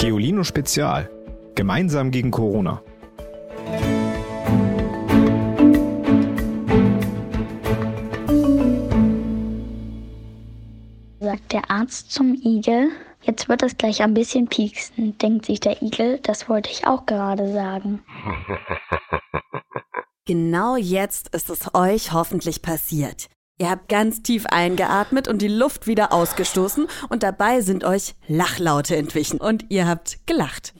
Geolino Spezial. Gemeinsam gegen Corona. Sagt der Arzt zum Igel. Jetzt wird es gleich ein bisschen pieksen, denkt sich der Igel. Das wollte ich auch gerade sagen. Genau jetzt ist es euch hoffentlich passiert. Ihr habt ganz tief eingeatmet und die Luft wieder ausgestoßen und dabei sind euch Lachlaute entwichen und ihr habt gelacht.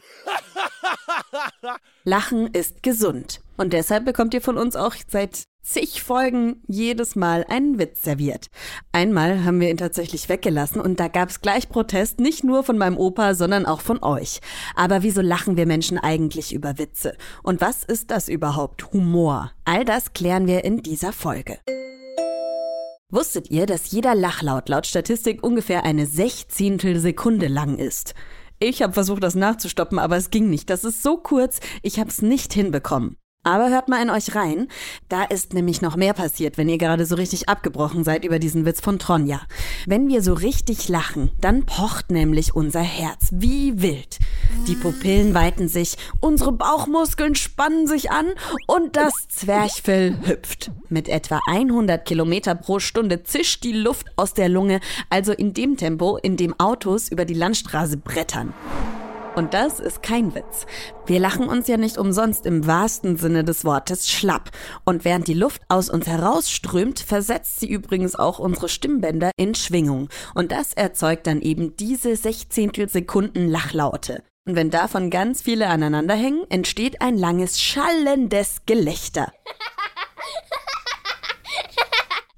Lachen ist gesund und deshalb bekommt ihr von uns auch seit zig Folgen jedes Mal einen Witz serviert. Einmal haben wir ihn tatsächlich weggelassen und da gab es gleich Protest, nicht nur von meinem Opa, sondern auch von euch. Aber wieso lachen wir Menschen eigentlich über Witze? Und was ist das überhaupt? Humor? All das klären wir in dieser Folge. Wusstet ihr, dass jeder Lachlaut laut Statistik ungefähr eine Sechzehntel Sekunde lang ist? Ich habe versucht, das nachzustoppen, aber es ging nicht. Das ist so kurz, ich habe es nicht hinbekommen. Aber hört mal in euch rein, da ist nämlich noch mehr passiert, wenn ihr gerade so richtig abgebrochen seid über diesen Witz von Tronja. Wenn wir so richtig lachen, dann pocht nämlich unser Herz wie wild. Die Pupillen weiten sich, unsere Bauchmuskeln spannen sich an und das Zwerchfell hüpft. Mit etwa 100 Kilometer pro Stunde zischt die Luft aus der Lunge, also in dem Tempo, in dem Autos über die Landstraße brettern. Und das ist kein Witz. Wir lachen uns ja nicht umsonst im wahrsten Sinne des Wortes schlapp. Und während die Luft aus uns herausströmt, versetzt sie übrigens auch unsere Stimmbänder in Schwingung. Und das erzeugt dann eben diese Sechzehntel Sekunden Lachlaute. Und wenn davon ganz viele aneinander hängen, entsteht ein langes, schallendes Gelächter.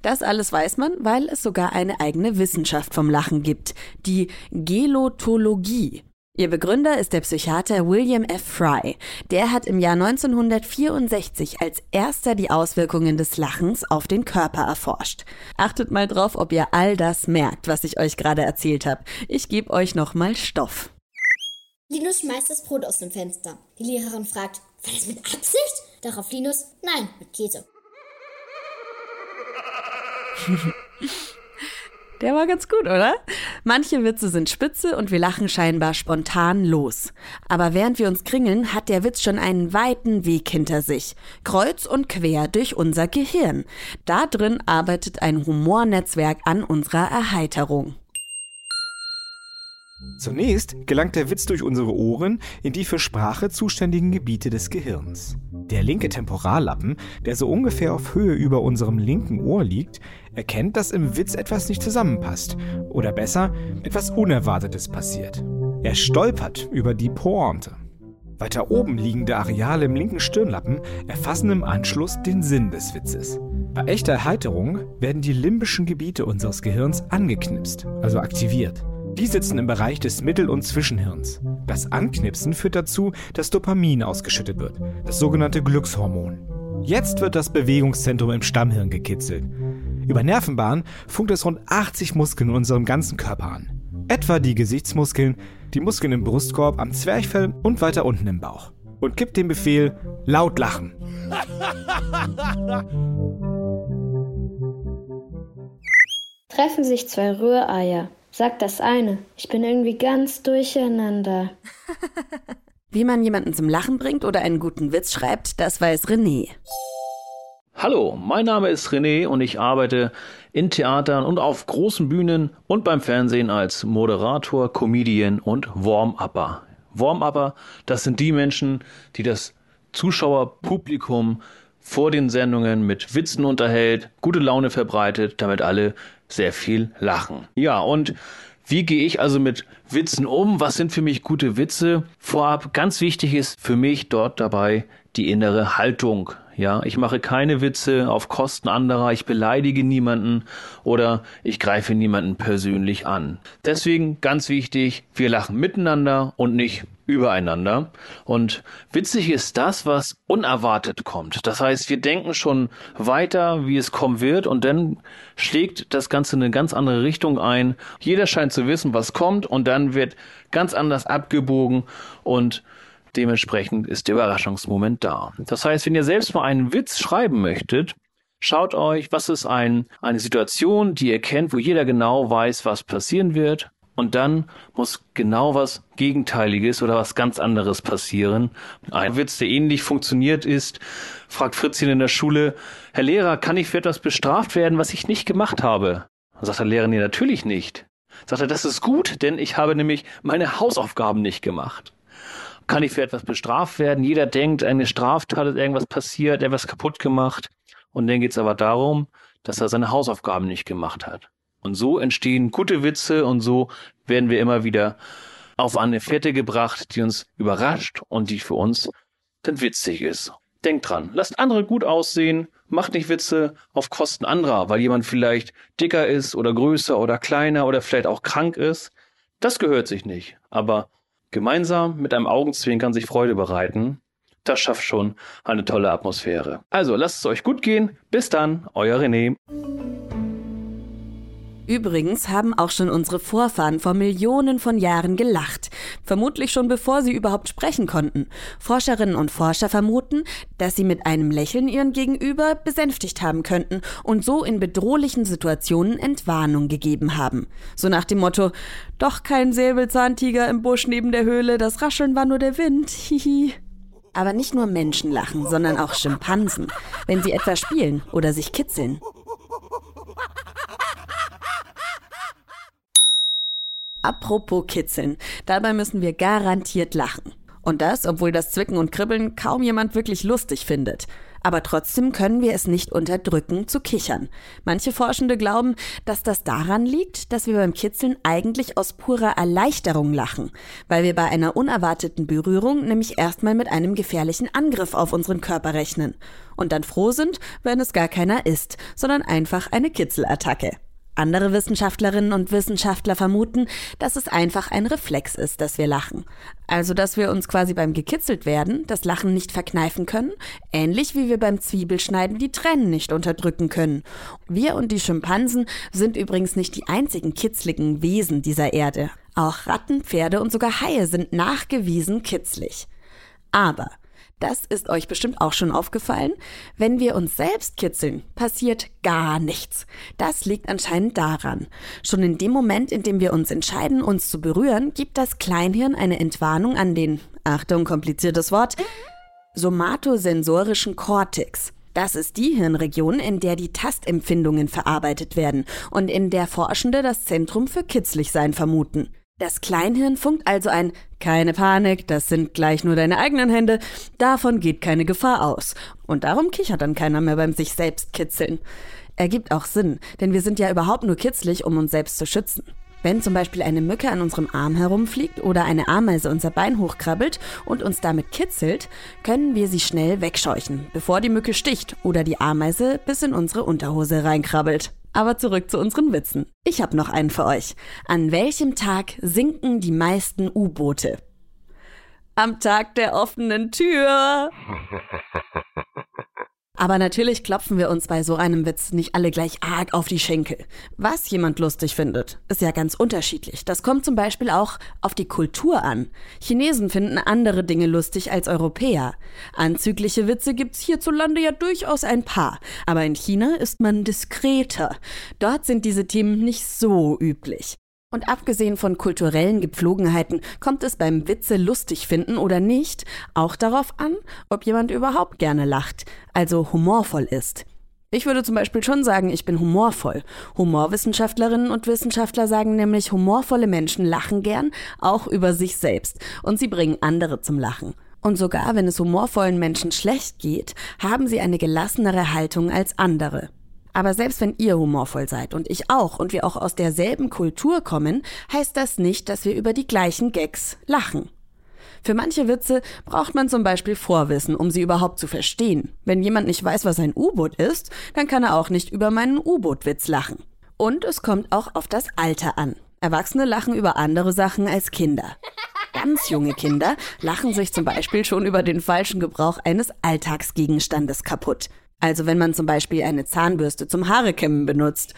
Das alles weiß man, weil es sogar eine eigene Wissenschaft vom Lachen gibt, die Gelotologie. Ihr Begründer ist der Psychiater William F. Fry. Der hat im Jahr 1964 als erster die Auswirkungen des Lachens auf den Körper erforscht. Achtet mal drauf, ob ihr all das merkt, was ich euch gerade erzählt habe. Ich gebe euch noch mal Stoff. Linus schmeißt das Brot aus dem Fenster. Die Lehrerin fragt, war das mit Absicht? Darauf Linus, nein, mit Käse. Der war ganz gut, oder? Manche Witze sind spitze und wir lachen scheinbar spontan los. Aber während wir uns kringeln, hat der Witz schon einen weiten Weg hinter sich. Kreuz und quer durch unser Gehirn. Da drin arbeitet ein Humornetzwerk an unserer Erheiterung. Zunächst gelangt der Witz durch unsere Ohren in die für Sprache zuständigen Gebiete des Gehirns. Der linke Temporallappen, der so ungefähr auf Höhe über unserem linken Ohr liegt, erkennt, dass im Witz etwas nicht zusammenpasst oder besser, etwas Unerwartetes passiert. Er stolpert über die Pointe. Weiter oben liegende Areale im linken Stirnlappen erfassen im Anschluss den Sinn des Witzes. Bei echter Erheiterung werden die limbischen Gebiete unseres Gehirns angeknipst, also aktiviert. Die sitzen im Bereich des Mittel- und Zwischenhirns. Das Anknipsen führt dazu, dass Dopamin ausgeschüttet wird, das sogenannte Glückshormon. Jetzt wird das Bewegungszentrum im Stammhirn gekitzelt. Über Nervenbahnen funkt es rund 80 Muskeln in unserem ganzen Körper an. Etwa die Gesichtsmuskeln, die Muskeln im Brustkorb, am Zwerchfell und weiter unten im Bauch. Und gibt den Befehl, laut lachen. Treffen sich zwei Rühreier. Sagt das eine. Ich bin irgendwie ganz durcheinander. Wie man jemanden zum Lachen bringt oder einen guten Witz schreibt, das weiß René. Hallo, mein Name ist René und ich arbeite in Theatern und auf großen Bühnen und beim Fernsehen als Moderator, Comedian und Warm-Upper. Warm-Upper, das sind die Menschen, die das Zuschauerpublikum vor den Sendungen mit Witzen unterhält, gute Laune verbreitet, damit alle sehr viel lachen. Ja, und wie gehe ich also mit Witzen um? Was sind für mich gute Witze? Vorab, ganz wichtig ist für mich dort dabei die innere Haltung. Ja, ich mache keine Witze auf Kosten anderer, ich beleidige niemanden oder ich greife niemanden persönlich an. Deswegen ganz wichtig, wir lachen miteinander und nicht übereinander. Und witzig ist das, was unerwartet kommt. Das heißt, wir denken schon weiter, wie es kommen wird, und dann schlägt das Ganze in eine ganz andere Richtung ein. Jeder scheint zu wissen, was kommt, und dann wird ganz anders abgebogen und Dementsprechend ist der Überraschungsmoment da. Das heißt, wenn ihr selbst mal einen Witz schreiben möchtet, schaut euch, was ist ein, eine Situation, die ihr kennt, wo jeder genau weiß, was passieren wird und dann muss genau was Gegenteiliges oder was ganz anderes passieren. Ein Witz, der ähnlich funktioniert ist, fragt Fritzchen in der Schule, Herr Lehrer, kann ich für etwas bestraft werden, was ich nicht gemacht habe? Dann sagt der Lehrer, nee, natürlich nicht. Sagt er, das ist gut, denn ich habe nämlich meine Hausaufgaben nicht gemacht. Kann ich für etwas bestraft werden? Jeder denkt, eine Straftat ist irgendwas passiert, etwas kaputt gemacht. Und dann geht es aber darum, dass er seine Hausaufgaben nicht gemacht hat. Und so entstehen gute Witze und so werden wir immer wieder auf eine Fährte gebracht, die uns überrascht und die für uns dann witzig ist. Denkt dran, lasst andere gut aussehen, macht nicht Witze auf Kosten anderer, weil jemand vielleicht dicker ist oder größer oder kleiner oder vielleicht auch krank ist. Das gehört sich nicht. Aber gemeinsam mit einem Augenzwinkern sich Freude bereiten, das schafft schon eine tolle Atmosphäre. Also lasst es euch gut gehen. Bis dann, euer René. Übrigens haben auch schon unsere Vorfahren vor Millionen von Jahren gelacht, vermutlich schon bevor sie überhaupt sprechen konnten. Forscherinnen und Forscher vermuten, dass sie mit einem Lächeln ihren Gegenüber besänftigt haben könnten und so in bedrohlichen Situationen Entwarnung gegeben haben. So nach dem Motto, doch kein Säbelzahntiger im Busch neben der Höhle, das Rascheln war nur der Wind, hihi. Aber nicht nur Menschen lachen, sondern auch Schimpansen, wenn sie etwa spielen oder sich kitzeln. Apropos Kitzeln, dabei müssen wir garantiert lachen. Und das, obwohl das Zwicken und Kribbeln kaum jemand wirklich lustig findet. Aber trotzdem können wir es nicht unterdrücken, zu kichern. Manche Forschende glauben, dass das daran liegt, dass wir beim Kitzeln eigentlich aus purer Erleichterung lachen, weil wir bei einer unerwarteten Berührung nämlich erstmal mit einem gefährlichen Angriff auf unseren Körper rechnen und dann froh sind, wenn es gar keiner ist, sondern einfach eine Kitzelattacke. Andere Wissenschaftlerinnen und Wissenschaftler vermuten, dass es einfach ein Reflex ist, dass wir lachen. Also, dass wir uns quasi beim gekitzelt werden das Lachen nicht verkneifen können, ähnlich wie wir beim Zwiebelschneiden die Tränen nicht unterdrücken können. Wir und die Schimpansen sind übrigens nicht die einzigen kitzligen Wesen dieser Erde. Auch Ratten, Pferde und sogar Haie sind nachgewiesen kitzlig. Aber das ist euch bestimmt auch schon aufgefallen. Wenn wir uns selbst kitzeln, passiert gar nichts. Das liegt anscheinend daran. Schon in dem Moment, in dem wir uns entscheiden, uns zu berühren, gibt das Kleinhirn eine Entwarnung an den, Achtung, kompliziertes Wort, somatosensorischen Kortex. Das ist die Hirnregion, in der die Tastempfindungen verarbeitet werden und in der Forschende das Zentrum für Kitzligsein vermuten. Das Kleinhirn funkt also ein Keine Panik, das sind gleich nur deine eigenen Hände, davon geht keine Gefahr aus. Und darum kichert dann keiner mehr beim sich selbst kitzeln. Ergibt auch Sinn, denn wir sind ja überhaupt nur kitzlig, um uns selbst zu schützen. Wenn zum Beispiel eine Mücke an unserem Arm herumfliegt oder eine Ameise unser Bein hochkrabbelt und uns damit kitzelt, können wir sie schnell wegscheuchen, bevor die Mücke sticht oder die Ameise bis in unsere Unterhose reinkrabbelt. Aber zurück zu unseren Witzen. Ich habe noch einen für euch. An welchem Tag sinken die meisten U-Boote? Am Tag der offenen Tür. Aber natürlich klopfen wir uns bei so einem Witz nicht alle gleich arg auf die Schenkel. Was jemand lustig findet, ist ja ganz unterschiedlich. Das kommt zum Beispiel auch auf die Kultur an. Chinesen finden andere Dinge lustig als Europäer. Anzügliche Witze gibt's hierzulande ja durchaus ein paar. Aber in China ist man diskreter. Dort sind diese Themen nicht so üblich. Und abgesehen von kulturellen Gepflogenheiten kommt es beim Witze lustig finden oder nicht auch darauf an, ob jemand überhaupt gerne lacht, also humorvoll ist. Ich würde zum Beispiel schon sagen, ich bin humorvoll. Humorwissenschaftlerinnen und Wissenschaftler sagen nämlich, humorvolle Menschen lachen gern, auch über sich selbst, und sie bringen andere zum Lachen. Und sogar wenn es humorvollen Menschen schlecht geht, haben sie eine gelassenere Haltung als andere. Aber selbst wenn ihr humorvoll seid und ich auch und wir auch aus derselben Kultur kommen, heißt das nicht, dass wir über die gleichen Gags lachen. Für manche Witze braucht man zum Beispiel Vorwissen, um sie überhaupt zu verstehen. Wenn jemand nicht weiß, was ein U-Boot ist, dann kann er auch nicht über meinen U-Boot-Witz lachen. Und es kommt auch auf das Alter an. Erwachsene lachen über andere Sachen als Kinder. Ganz junge Kinder lachen sich zum Beispiel schon über den falschen Gebrauch eines Alltagsgegenstandes kaputt. Also wenn man zum Beispiel eine Zahnbürste zum Haarekämmen benutzt.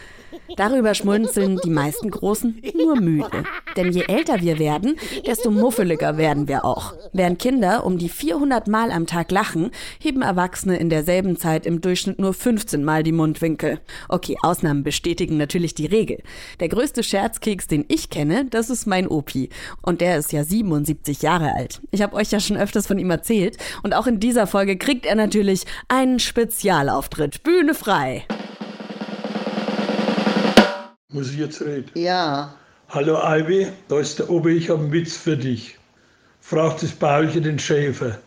Darüber schmunzeln die meisten Großen nur müde. Denn je älter wir werden, desto muffeliger werden wir auch. Während Kinder um die 400 Mal am Tag lachen, heben Erwachsene in derselben Zeit im Durchschnitt nur 15 Mal die Mundwinkel. Okay, Ausnahmen bestätigen natürlich die Regel. Der größte Scherzkeks, den ich kenne, das ist mein Opi. Und der ist ja 77 Jahre alt. Ich habe euch ja schon öfters von ihm erzählt. Und auch in dieser Folge kriegt er natürlich einen Spezialauftritt. Bühne frei. Muss ich jetzt reden? Ja. Hallo Ivy, da ist der Obi, ich habe einen Witz für dich. Fragt das Paulchen den Schäfer.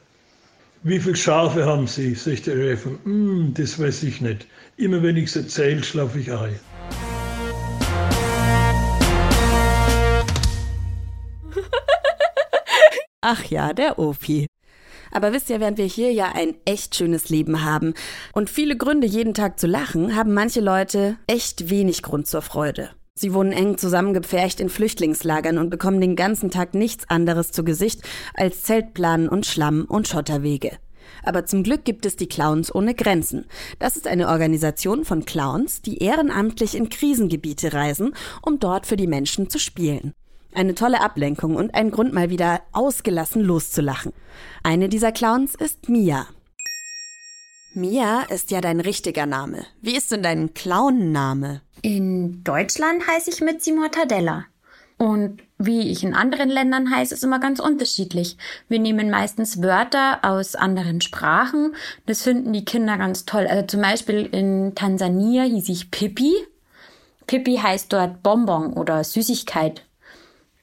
Wie viele Schafe haben Sie? sagt der Schäfer. Hm, das weiß ich nicht. Immer wenn ich es erzähle, schlafe ich ein. Ach ja, der Opi. Aber wisst ihr, während wir hier ja ein echt schönes Leben haben und viele Gründe, jeden Tag zu lachen, haben manche Leute echt wenig Grund zur Freude. Sie wohnen eng zusammengepfercht in Flüchtlingslagern und bekommen den ganzen Tag nichts anderes zu Gesicht als Zeltplanen und Schlamm und Schotterwege. Aber zum Glück gibt es die Clowns ohne Grenzen. Das ist eine Organisation von Clowns, die ehrenamtlich in Krisengebiete reisen, um dort für die Menschen zu spielen. Eine tolle Ablenkung und ein Grund mal wieder ausgelassen loszulachen. Eine dieser Clowns ist Mia. Mia ist ja dein richtiger Name. Wie ist denn dein Clown-Name? In Deutschland heiße ich Mitzi Mortadella. Und wie ich in anderen Ländern heiße, ist immer ganz unterschiedlich. Wir nehmen meistens Wörter aus anderen Sprachen. Das finden die Kinder ganz toll. Also zum Beispiel in Tansania hieß ich Pippi. Pippi heißt dort Bonbon oder Süßigkeit.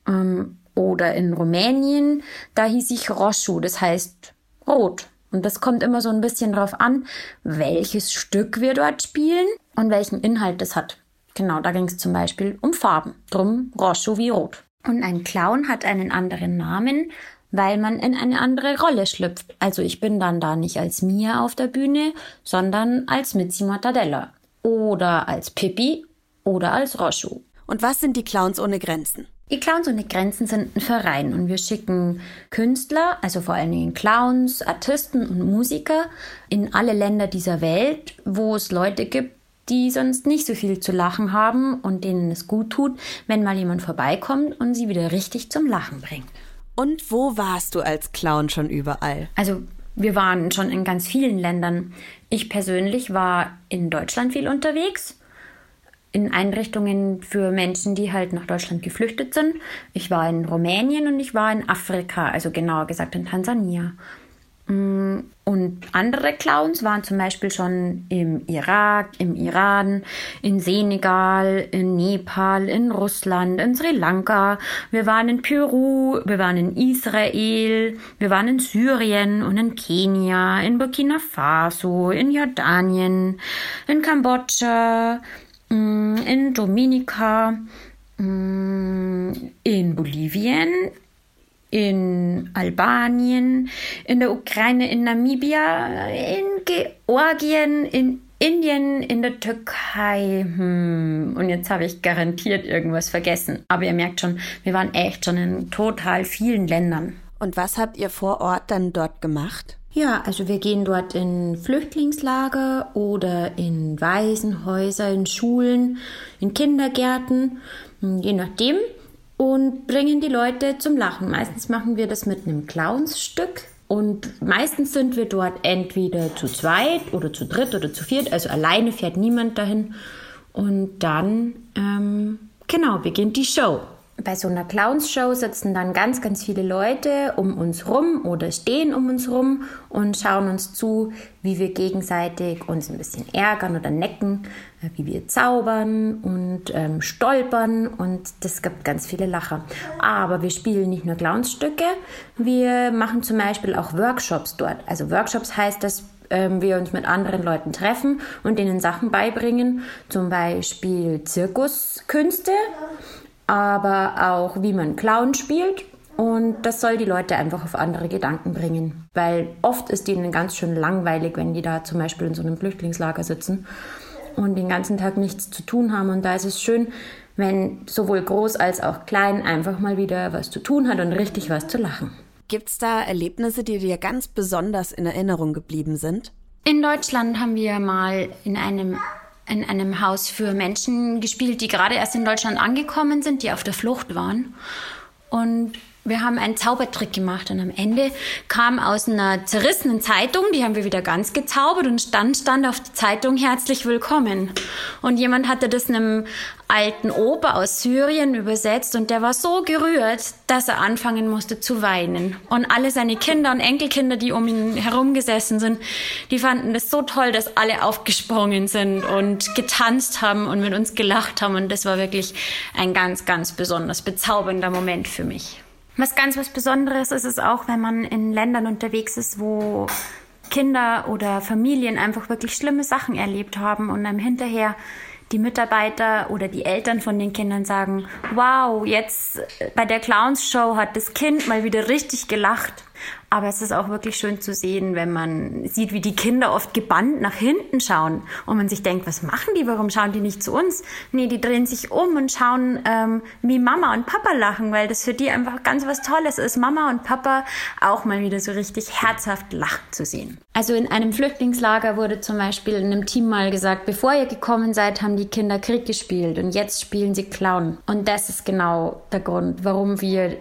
Ähm, oder in Rumänien, da hieß ich Roschu, das heißt rot. Und das kommt immer so ein bisschen drauf an, welches Stück wir dort spielen und welchen Inhalt es hat. Genau, da ging es zum Beispiel um Farben. Drum Roschu wie rot. Und ein Clown hat einen anderen Namen, weil man in eine andere Rolle schlüpft. Also ich bin dann da nicht als Mia auf der Bühne, sondern als Mitzi Mortadella. Oder als Pippi oder als Roschu. Und was sind die Clowns ohne Grenzen? Die Clowns ohne Grenzen sind ein Verein und wir schicken Künstler, also vor allen Dingen Clowns, Artisten und Musiker in alle Länder dieser Welt, wo es Leute gibt, die sonst nicht so viel zu lachen haben und denen es gut tut, wenn mal jemand vorbeikommt und sie wieder richtig zum Lachen bringt. Und wo warst du als Clown schon überall? Also wir waren schon in ganz vielen Ländern. Ich persönlich war in Deutschland viel unterwegs in Einrichtungen für Menschen, die halt nach Deutschland geflüchtet sind. Ich war in Rumänien und ich war in Afrika, also genauer gesagt in Tansania. Mm, und andere Clowns waren zum Beispiel schon im Irak, im Iran, in Senegal, in Nepal, in Russland, in Sri Lanka. Wir waren in Peru, wir waren in Israel, wir waren in Syrien und in Kenia, in Burkina Faso, in Jordanien, in Kambodscha, Mm, in Dominika, mm, in Bolivien, in Albanien, in der Ukraine, in Namibia, in Georgien, in Indien, in der Türkei. Hm. Und jetzt habe ich garantiert irgendwas vergessen. Aber ihr merkt schon, wir waren echt schon in total vielen Ländern. Und was habt ihr vor Ort dann dort gemacht? Ja, also wir gehen dort in Flüchtlingslager oder in Waisenhäuser, in Schulen, in Kindergärten, hm, je nachdem, und bringen die Leute zum Lachen. Meistens machen wir das mit einem Clownsstück. Und meistens sind wir dort entweder zu zweit oder zu dritt oder zu viert. Also alleine fährt niemand dahin. Und dann, ähm, genau, beginnt die Show bei so einer Clowns-Show sitzen dann ganz, ganz viele Leute um uns rum oder stehen um uns rum und schauen uns zu, wie wir gegenseitig uns ein bisschen ärgern oder necken, äh, wie wir zaubern und ähm, stolpern und das gibt ganz viele Lacher. Aber wir spielen nicht nur Clownsstücke, wir machen zum Beispiel auch Workshops dort. Also Workshops heißt, dass ähm, wir uns mit anderen Leuten treffen und denen Sachen beibringen, zum Beispiel Zirkuskünste aber auch wie man Clown spielt. Und das soll die Leute einfach auf andere Gedanken bringen. Weil oft ist ihnen ganz schön langweilig, wenn die da zum Beispiel in so einem Flüchtlingslager sitzen und den ganzen Tag nichts zu tun haben. Und da ist es schön, wenn sowohl groß als auch klein einfach mal wieder was zu tun hat und richtig was zu lachen. Gibt es da Erlebnisse, die dir ganz besonders in Erinnerung geblieben sind? In Deutschland haben wir mal in einem in einem Haus für Menschen gespielt, die gerade erst in Deutschland angekommen sind, die auf der Flucht waren. Und wir haben einen Zaubertrick gemacht und am Ende kam aus einer zerrissenen Zeitung, die haben wir wieder ganz gezaubert und stand stand auf der Zeitung herzlich willkommen. Und jemand hatte das einem alten Opa aus Syrien übersetzt und der war so gerührt, dass er anfangen musste zu weinen. Und alle seine Kinder und Enkelkinder, die um ihn herumgesessen sind, die fanden das so toll, dass alle aufgesprungen sind und getanzt haben und mit uns gelacht haben und das war wirklich ein ganz, ganz besonders bezaubernder Moment für mich. Was ganz was Besonderes ist es auch, wenn man in Ländern unterwegs ist, wo Kinder oder Familien einfach wirklich schlimme Sachen erlebt haben und einem hinterher die Mitarbeiter oder die Eltern von den Kindern sagen, wow, jetzt bei der Clowns Show hat das Kind mal wieder richtig gelacht. Aber es ist auch wirklich schön zu sehen, wenn man sieht, wie die Kinder oft gebannt nach hinten schauen und man sich denkt, was machen die? Warum schauen die nicht zu uns? Nee, die drehen sich um und schauen, ähm, wie Mama und Papa lachen, weil das für die einfach ganz was Tolles ist, Mama und Papa auch mal wieder so richtig herzhaft lachen zu sehen. Also in einem Flüchtlingslager wurde zum Beispiel in einem Team mal gesagt, bevor ihr gekommen seid, haben die Kinder Krieg gespielt und jetzt spielen sie Clown. Und das ist genau der Grund, warum wir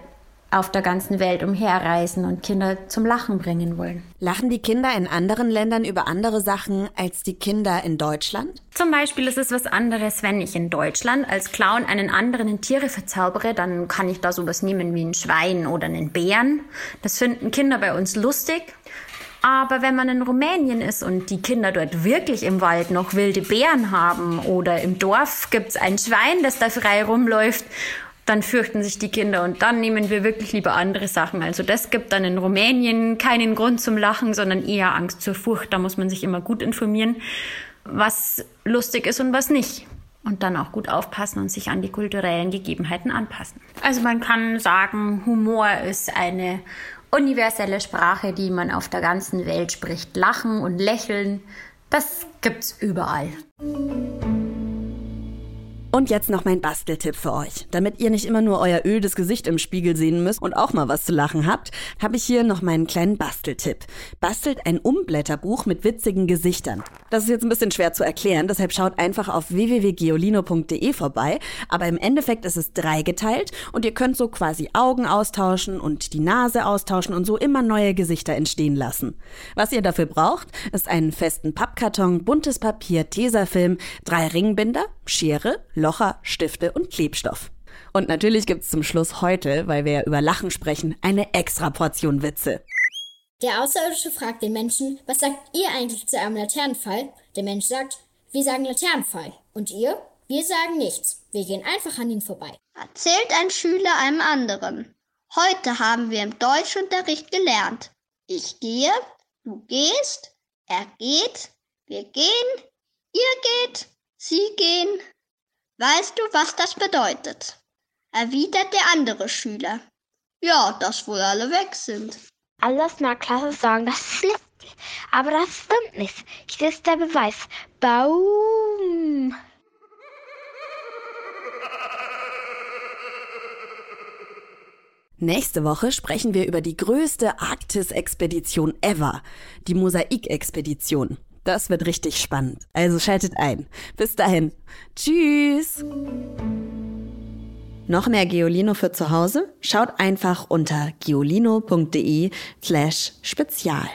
auf der ganzen Welt umherreisen und Kinder zum Lachen bringen wollen. Lachen die Kinder in anderen Ländern über andere Sachen als die Kinder in Deutschland? Zum Beispiel ist es was anderes, wenn ich in Deutschland als Clown einen anderen in Tiere verzaubere, dann kann ich da sowas nehmen wie ein Schwein oder einen Bären. Das finden Kinder bei uns lustig. Aber wenn man in Rumänien ist und die Kinder dort wirklich im Wald noch wilde Bären haben oder im Dorf gibt es ein Schwein, das da frei rumläuft dann fürchten sich die Kinder und dann nehmen wir wirklich lieber andere Sachen. Also das gibt dann in Rumänien keinen Grund zum Lachen, sondern eher Angst zur Furcht. Da muss man sich immer gut informieren, was lustig ist und was nicht. Und dann auch gut aufpassen und sich an die kulturellen Gegebenheiten anpassen. Also man kann sagen, Humor ist eine universelle Sprache, die man auf der ganzen Welt spricht. Lachen und Lächeln, das gibt's überall. Und jetzt noch mein Basteltipp für euch. Damit ihr nicht immer nur euer ödes Gesicht im Spiegel sehen müsst und auch mal was zu lachen habt, habe ich hier noch meinen kleinen Basteltipp. Bastelt ein Umblätterbuch mit witzigen Gesichtern. Das ist jetzt ein bisschen schwer zu erklären, deshalb schaut einfach auf www.geolino.de vorbei. Aber im Endeffekt ist es dreigeteilt und ihr könnt so quasi Augen austauschen und die Nase austauschen und so immer neue Gesichter entstehen lassen. Was ihr dafür braucht, ist einen festen Pappkarton, buntes Papier, Tesafilm, drei Ringbinder, Schere, Locher, Stifte und Klebstoff. Und natürlich gibt's zum Schluss heute, weil wir ja über Lachen sprechen, eine extra Portion Witze. Der Außerirdische fragt den Menschen, was sagt ihr eigentlich zu einem Laternenfall? Der Mensch sagt, wir sagen Laternenfall. Und ihr? Wir sagen nichts. Wir gehen einfach an ihn vorbei. Erzählt ein Schüler einem anderen. Heute haben wir im Deutschunterricht gelernt. Ich gehe, du gehst, er geht, wir gehen, ihr geht, sie gehen, Weißt du, was das bedeutet? erwidert der andere Schüler. Ja, dass wohl alle weg sind. Alle aus meiner Klasse sagen, das ist lustig. Aber das stimmt nicht. Hier ist der Beweis. Baum. Nächste Woche sprechen wir über die größte Arktis-Expedition ever, die Mosaik-Expedition. Das wird richtig spannend. Also schaltet ein. Bis dahin. Tschüss. Noch mehr Geolino für zu Hause? Schaut einfach unter geolino.de slash spezial.